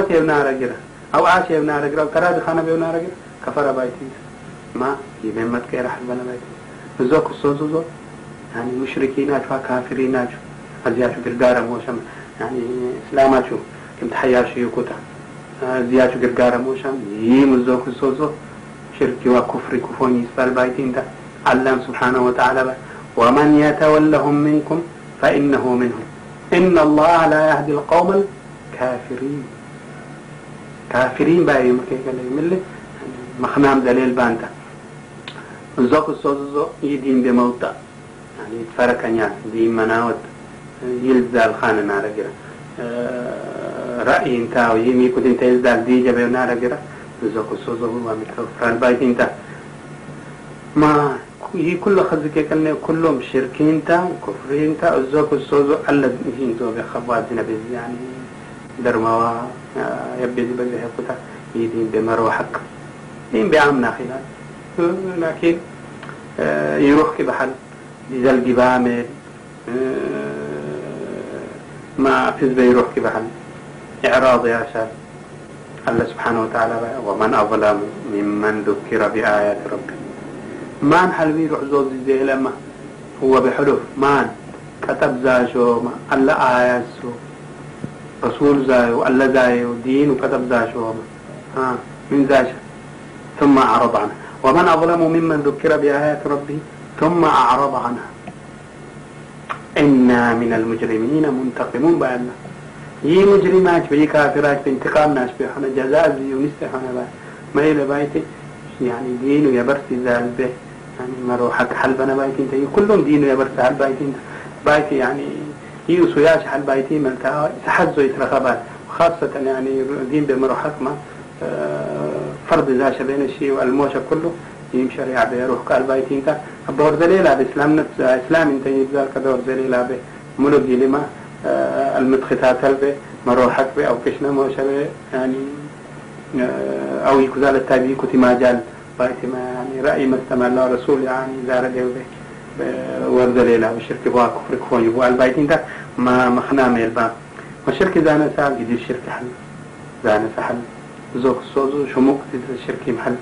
متى يبنى رجرا أو عاش يبنى رجرا أو تراد خانة يبنى رجرا كفر بايتي ما يبين مت كير حد بنا بايتي زوك. الصوزو يعني مشركين أجوا كافرين أجوا أزياشو قرقارة موشم. يعني إسلاماتشو كنت حياشي يكوتا. أزياشو قرقارة موشم. يم زوك. الصوزو شركي وكفر كفوني يسفل بايتين ده علم سبحانه وتعالى ومن يتولهم منكم فإنه منهم. إن الله لا يهدي القوم الكافرين. كافرين باي مكيكا ملي مخنام دليل بانتا. زوك الصوزو يدين بموتا يعني يتفرق نياس دي مناوت يلزال خانة نارا جرا رأي انتا ويمي كنت انت يلزال دي جبه نارا جرا زوك الصوزو هو مكفر البايت انتا. ما هي كل خزك كنا كلهم شركين تا كفرين تا الزوك الصوزو الذين تو بخبازنا بز يعني درموا يبدي بزي هكذا يدين بمرو حق. دين بعمنا خلال لكن يروح كبحل يزل بامل ما فيز بيروح كبحل إعراض يا شاب. الله سبحانه وتعالى ومن أظلم ممن ذكر بآيات ربه. مان حل بيروح زوز زي لما هو بحلف مان كتب زاشو الله آيات سو. رسول زايو الله زايو دين وكتب زاشو ها من زاشا ثم أعرض عنه. ومن أظلم ممن ذكر بآيات ربه ثم أعرض عنها إنا من المجرمين منتقمون بأن يي مجرمات بي كافرات بانتقام ناس بحنا جزاء زي ونستحنا بقى ما إلى بايتي يعني دين يبرسي ذال به يعني مرو حق حل بنا بايتي انت كلهم دين يبرسي حل بايتي بايتي يعني هي سياش حل بايتي ملتا تحزو يترخبات وخاصة يعني دين بمرو حق ما فرض ذاش بين الشيء والموشة كله يم شريعة بيروح قال بايتي انت. دور دليلة بإسلام نفس إسلام انت يبذل كدور دليلة به ملوك لما المدختات به مروحك به أو كشنا موشة به يعني أو يكزال التابعي كتي ما جال. بايتي ما يعني رأي ما استمع الله رسول يعني زار به ورد ليلة وشرك بوا كفر كفون يبوا البايتين ده ما مخنا ميلبا وشرك زانا ساعة جديد شرك حل. زانا سحل زوك الصوزو شموك الشرك محل.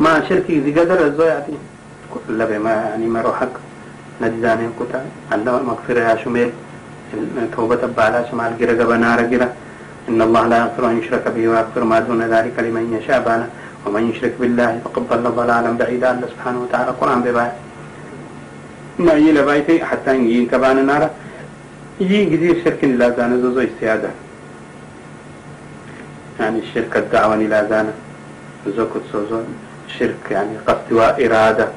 ما شركي ذي قدر الزوياتي كل ما يعني ما روحك نجزاني كتا الله مغفرة يا شميل توبة بعلا شمال جرى قبنا رجرة إن الله لا يغفر أن يشرك به ويغفر ما دون ذلك لمن يشاء بانا ومن يشرك بالله فقد ضل ضلالا بعيدا الله سبحانه وتعالى القرآن بباية ما يلا بايتي حتى يجين كبان نارا. يجين كثير شرك لا زانا زوزو استيادة يعني الشركة الدعوة لا زانا زوكت سوزو شرك يعني قصد وإرادة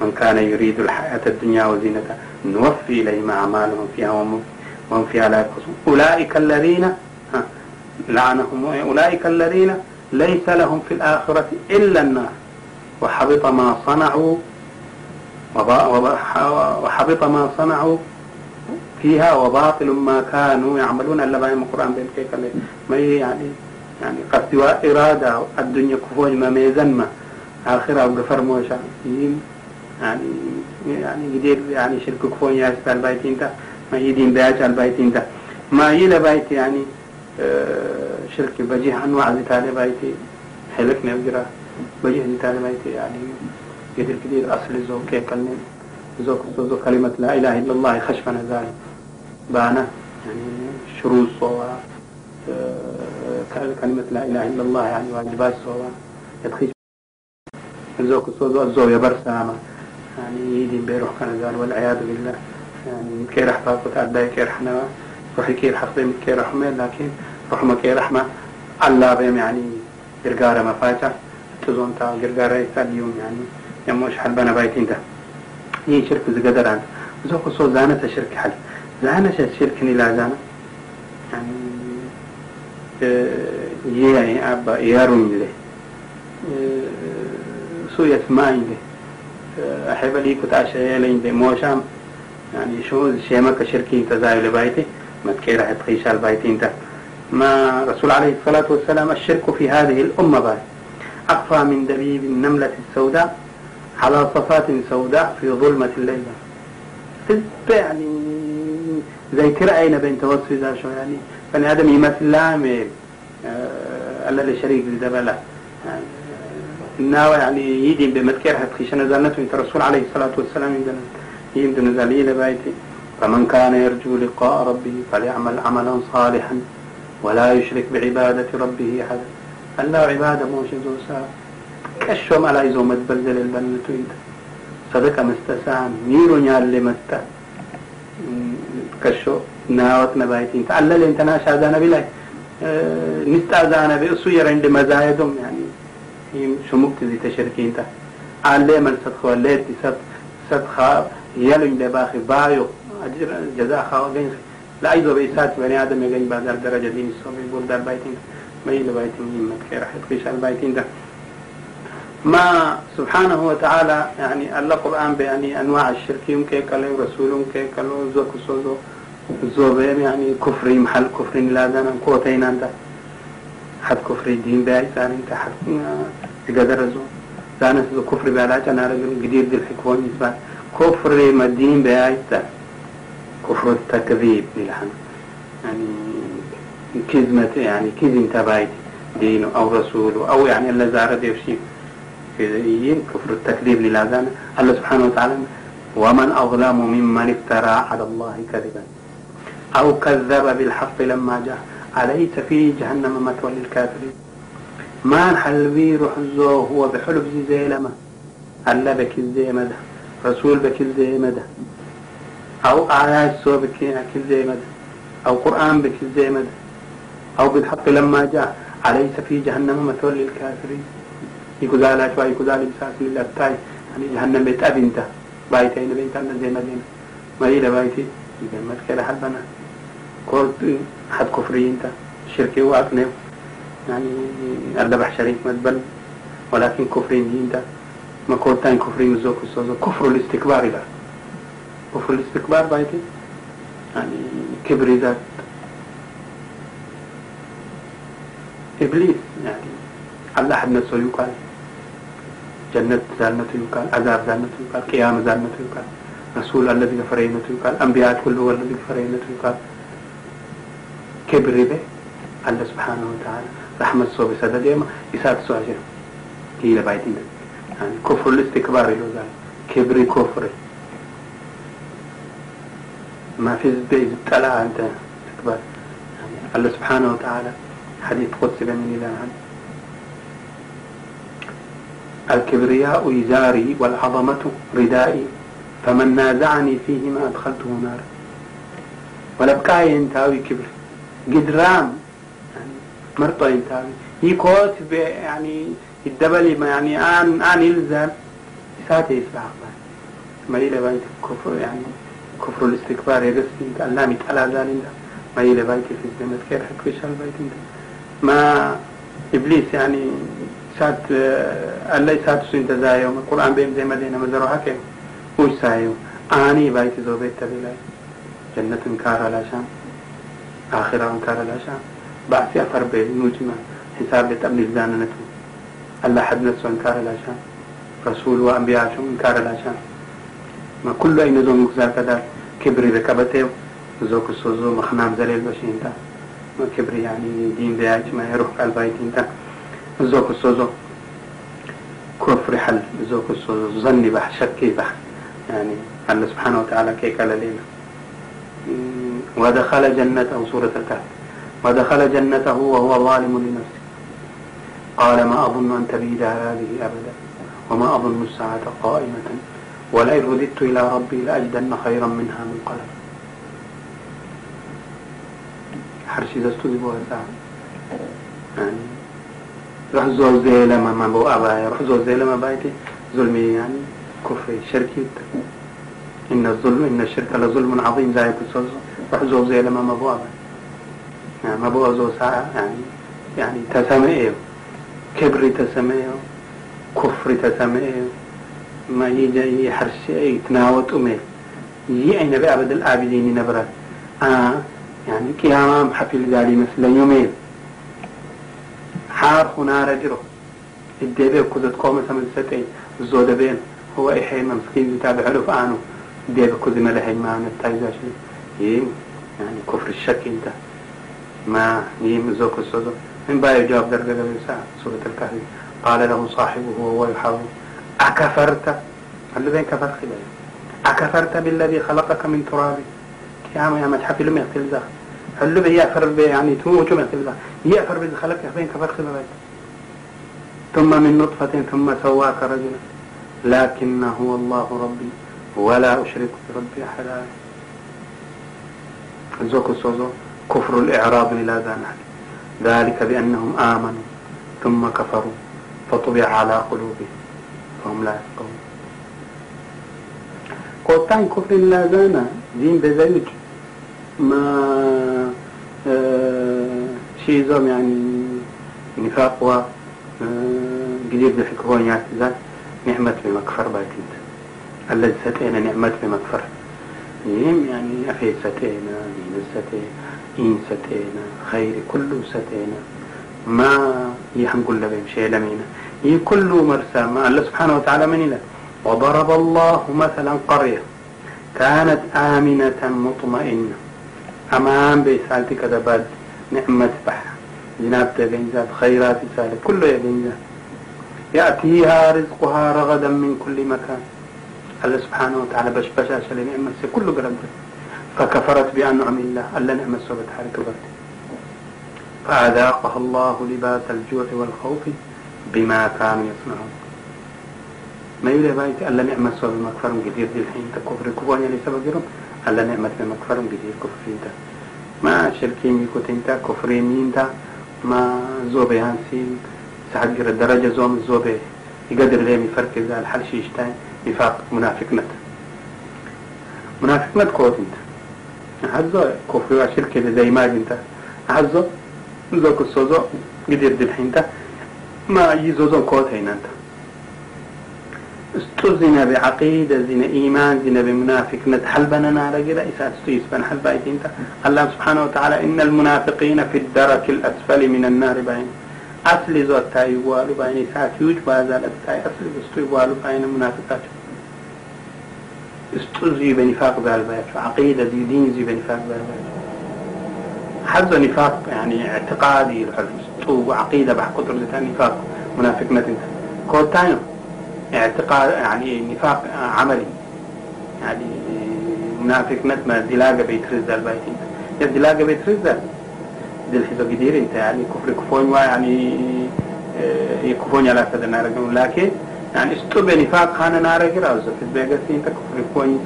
من كان يريد الحياة الدنيا وزينتها. نوفي إليهم أعمالهم فيها وهم فيها لا يقصون أولئك الذين لعنهم. أولئك الذين ليس لهم في الآخرة إلا النار. وحبط ما صنعوا وحبط ما صنعوا فيها وباطل ما كانوا يعملون. إلا ما القرآن بين كيك ما يعني يعني قصد وإرادة الدنيا كفوج ما ميزن ما. آخرة وقفر موشا يعني يعني يدير يعني شرك كفون يا اسبال بايتين تا ما يدين بياج البايتين تا ما يلا بايت يعني آه شرك بجيه أنواع زي تالي بايتي حلك نبجرا بجيه زي تالي بايتي يعني. يدير كثير أصل زو كلمة زو زو كلمة لا إله إلا الله خشفنا ذلك بانا يعني شروط صوا آه كلمة لا إله إلا الله يعني واجبات صوا يدخل زوك الصوت الزو يبرسا يعني يدين بيروح كان قال والعياذ بالله. يعني كي رح باكو تعدى كي رحنا روحي كي خطيم كي رحمة. لكن رحمة كي رحمة الله بهم يعني قرقارة ما فاجع تزون تا قرقارة اليوم يعني يموش حل بنا بايتين ده هي شرك زقدر عن زوك الصوت زانة شرك حل. زانة شرك لا زانة. يعني يعني أبا يارون له سو يسمعين له أحب لي كنت عشاء لين بموشام يعني شو شيما كشركي تزايل لبايتي ما تكيرا هتخيش على بايتين ده ما رسول عليه الصلاة والسلام الشرك في هذه الأمة باي. أخفى من دبيب النملة السوداء. على صفات سوداء في ظلمة الليل. يعني زي ترأينا بين توسوي ذا شو يعني. بني آدم يمثل لامل ألا لشريك دبلا إنه يعني يدين بمذكر حتى خشنا زالنته إنت رسول عليه الصلاة والسلام عندنا. يمدن زالي لبايتي فمن كان يرجو لقاء ربه فليعمل عملا صالحا ولا يشرك بعبادة ربه أحدا الله عبادة موش زوسا كشو ما لا يزوم تبلزل البنة انت صدق مستسان ميرو نيال متى. كشو. ناوت نبايتي انت علل انت ناشا زانا بلاي. آه نستأذانا بأسو يرند مزايدهم. يعني شو مكتزي تشركين انت. علي من صدخوا الليل صد صدخا يلن لباخي بايو. أجر جزاء خاو غين لا أيضا بيسات بني آدم يغين بعد الدرجة دين. الصوبي بول دار بايتين ما يلو بايتين يمت خير حيث قيش البايتين ده ما سبحانه وتعالى يعني الله قرآن بيعني أنواع الشرك يمكن كلام رسولهم كي كلام زوك سوزو زوبهم يعني كفر محل كفر لا دانا قوتين أنت حد كفر الدين باي سان انت حد تقدر زو. زانس كفر بالاج أنا رجل قدير دي الحكوان يسبان كفر ما الدين باي كفر التكذيب للحن يعني كذمة يعني كذب تبايت دينه أو رسوله أو يعني الله زارد يفشي في كفر التكذيب للأذان. الله سبحانه وتعالى ومن أظلم ممن افترى على الله كذبا أو كذب بالحق لما جاء. أليس في جهنم مثوى للكافرين؟ ما نحل بي روح هو بحلف زي زي لما الله بك زي مدى رسول بك زي مدى أو آيات سو بك زي مدى أو قرآن بك زي مدى أو بالحق لما جاء. أليس في جهنم مثوى للكافرين؟ يقول لا شوي يقول لا بساس لله تاي يعني جهنم بيت أبي انت بايتي إن بيت أنا زي مدينة ما إلى بايتي ما تكلا حبنا قلت حد كفري انت شركي وأقنم يعني أردبح شريك مدبل ولكن كفري انت ما كنتين كفري مزوك الصوزو كفر الاستكبار لا كفر الاستكبار بايتي يعني كبر ذات إبليس يعني الله حد جنة زالنته يقال عذاب زالنته يقال قيامة زالنته يقال رسول الذي فرينته يقال أنبياء كله الذي فرينته يقال كبر به الله سبحانه وتعالى رحمة سو بسدد يما يسات سو أجر كيلا بايتين يعني كفر الاستكبار له ذلك كبر كفر ما في أنت الله سبحانه وتعالى حديث قدسي بين إلى عنه الكبرياء إزاري والعظمة ردائي فمن نازعني فيهما أدخلته نارا ولبكاي ينتاوي كبر قدرام يعني مرطو ينتاوي يكوت يعني الدبل يعني آن آن يلزم. ساتي يسبح ما يلا بايت كفر يعني كفر الاستكبار يقصد انت اللامي تلا ذلك. ما يلا بايت في الزمن. كيف حكوش البيت ما إبليس يعني سات الله سات سوين تزايو القرآن بيم زي مدينة مزرو حكي وش سايو؟ آني بايت زو بيت تبيلاي. جنة انكار على شام آخرة انكار على شام. بعثي أفر بي نوجما حساب بيت أبن نتو. الله حد نفسه انكار على شام. رسول وأنبياء شو انكار على شام. ما كل أي نزوم مكزار كذا كبري بكبته زوك السوزو مخنام زليل بشين تا ما كبري يعني دين بياج ما يروح قلبايت انت زوك السوزو. كفر حل. زوك السوزو. ظني بح شكي بح. يعني الله سبحانه وتعالى كي قال لنا. ودخل جنته سورة الكهف. ودخل جنته وهو ظالم لنفسه. قال ما أظن أن تبيد هذه أبدا. وما أظن الساعة قائمة. ولئن رددت إلى ربي لأجدن خيرا منها منقلبا حرشي دستو دي بوها يعني راح زول زي لما ما بو أبايا راح زول زي لما بايتي ظلمي يعني كفري شركي إن الظلم إن الشرك لظلم عظيم ذلك الصوص راح زول زي لما ما بو أبايا يعني ما بو زول ساعة يعني يعني تسمعيه كبري تسمعيه كفري تسمعيه ما يجي يحرش يتناوت أمي يي أين بأبد الآبدين نبرت آه يعني قيام حفل ذالي مثل يومين. حار هنا رجره الدبي كذا قوم سمن ستين. الزود بين هو إحيى مسكين يتابع له فأنو. الدبي كذا ما له ما نتايزاش يعني كفر الشك انت. ما يم زوك السوزو من باي جواب درجة سورة الكهف. قال له صاحبه وهو يحاول أكفرت؟ قال له بين كفر خلال أكفرت بالذي خلقك من تراب؟ يا ما يا ما تحفي لم يغتل ذا. قال له يأفر يعني تموت ما يغتل ذا يأفر بذي خلقك بين كفر خلال ثم من نطفة ثم سواك رجلا. لكن هو الله ربي ولا أشرك بربي أحدا زوكو سوزو كفر الإعراض إلى ذلك ذلك بأنهم آمنوا ثم كفروا فطبع على قلوبهم فهم لا يفقهون. قوتان كفر لا زانا دين بزيج ما آه شيزهم يعني نفاق و آه قدير بفكرون يعتزال نعمة بمكفر بايتين الذي ستينا نعمة بمكفر يم يعني أخي ستينا دين ستينا إن ستينا خير كل ستينا ما يحنقل لبهم شيء لمينا هي كل مرسى ما الله سبحانه وتعالى من إله وضرب الله مثلا قرية كانت آمنة مطمئنة. أمام بيسالتي كذبات نعمة بح. جناب تبينزات خيرات سالة كله يبينزات يأتيها رزقها رغدا من كل مكان. الله سبحانه وتعالى بش بشاش لنعمة كل قلب فكفرت بأنعم الله. ألا نعمة سورة حركة برد فأذاقها الله لباس الجوع والخوف بما كانوا يصنعون. ما يولي بايت ألا نعمة سورة مكفر دي الحين. تكفر كفوانيا لسبب جرم. ألا نعمة مكفر كثير كفر انت ما شركين يكوت انت كفرين انت ما زوبي هانسين سحقر الدرجة زوم الزوبي. يقدر ليه فرق ذا الحل شيشتين نفاق منافق نت. منافق نت كوت انت. هزو كفر شركة زي ما انت. هزو زوك السوزو قدر دي الحين ما يزوزو كوت هين انت. استوزنا بعقيدة زنا إيمان زنا بمنافق. نتحل بنا رجلا إساس تيس بن حل بايت إنت. الله سبحانه وتعالى إن المنافقين في الدرك الأسفل من النار باين أصل زوت تاي والو باين إساس يوج بازال التاي أصل بستوي والو باين منافقات. استوزي بنفاق بالبايت عقيدة دي دين زي بنفاق بالبايت حظ نفاق يعني اعتقادي. الحلم عقيدة بح قدر نفاق. منافق نتنت كوتاينو اعتقاد يعني نفاق عملي. يعني منافق نتما دلاقة بيترز دال بايتين يا دلاقة بيترز دال دل حزو قدير انت يعني كفر كفون يعني يكفون على سد نار لكن يعني استوب نفاق خانة نار أو زفت بيغسي انت كفر كفون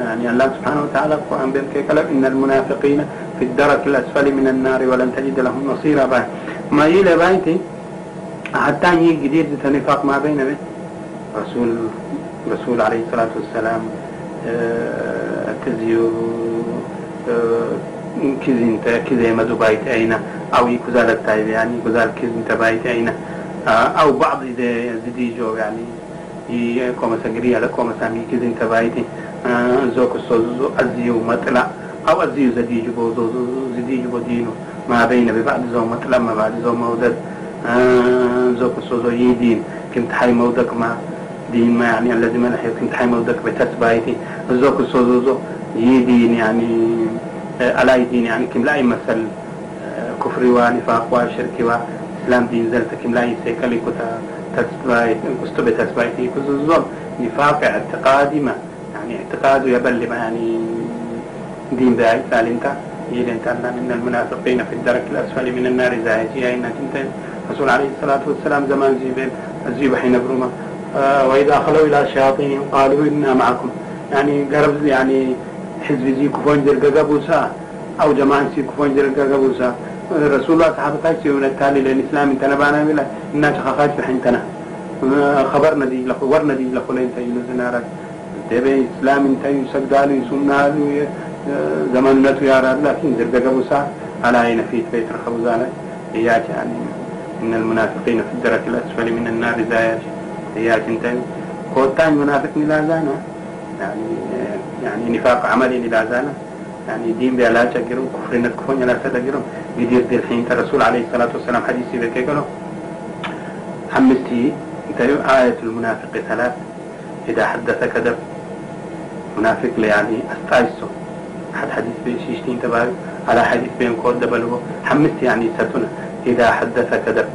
يعني الله سبحانه وتعالى القرآن بيرك كلام إن المنافقين في الدرك الأسفل من النار ولن تجد لهم نصيرا. باي ما يلي بايتي حتى يجي جديد نفاق ما بين بين رسول رسول عليه الصلاة والسلام تزيو كزين كزي مدو بايت أين أو يكزال التايب يعني كزال كزين تبايت أين أو بعض إذا زديجو يعني يكوم سجريا لكوم سامي كزين تبايت. زوك الصوزو أزيو مطلع أو أزيو زديجو بوزو زديجو بدينو ما بين ببعض زو مطلع ما بعد زو مودد زوك الصوزو يدين كنت حي مودك ما دين ما يعني الذي ما نحيو كنت حي مودك بتسبايتي زوك الصوزو يدين يعني على دين يعني كم لا يمثل كفر ونفاق وشرك وإسلام دين زلت كم لا يسيكلي كتا تسبايت كستو بتسبايتي كزوزو نفاق اعتقادي ما يعني اعتقاد يبل ما يعني دين باي سالنتا يلي انت من المنافقين في الدرك الأسفل من النار زاهجي أين انت رسول عليه الصلاة والسلام زمان زيبين الزيب حين بروما آه وإذا خلوا إلى الشياطين قالوا إنا معكم. يعني قرب يعني حزب زي كفون جرقا قبوسا أو جماعة زي كفون جرقا قبوسا رسول الله صحابة تاكسي من التالي للإسلام انت نبانا بلا إنا شخاخات بحنتنا خبرنا دي لخو ورنا دي لخو لين تجلو زنارك تبي إسلام انت يسقدالو يسمنالو زمانته يا رب لكن زرقا قبوسا على عين فيت بيت الخبزانة. إياك يعني إن المنافقين في الدرك الأسفل من النار زايج إياك انت كوتان منافق ملازانا يعني يعني نفاق عملي للازانا يعني دين بلا تجرم كفر نكفون لا تجرم يدير دي الحين الرسول عليه الصلاة والسلام حديثي ذكي قالوا حمستي انت آية المنافق ثلاث. إذا حدث كذب منافق يعني أستعيسه حد حديث بيشيشتين تبارك على حديث بين كود دبلو حمست يعني ستنا. إذا حدث كذب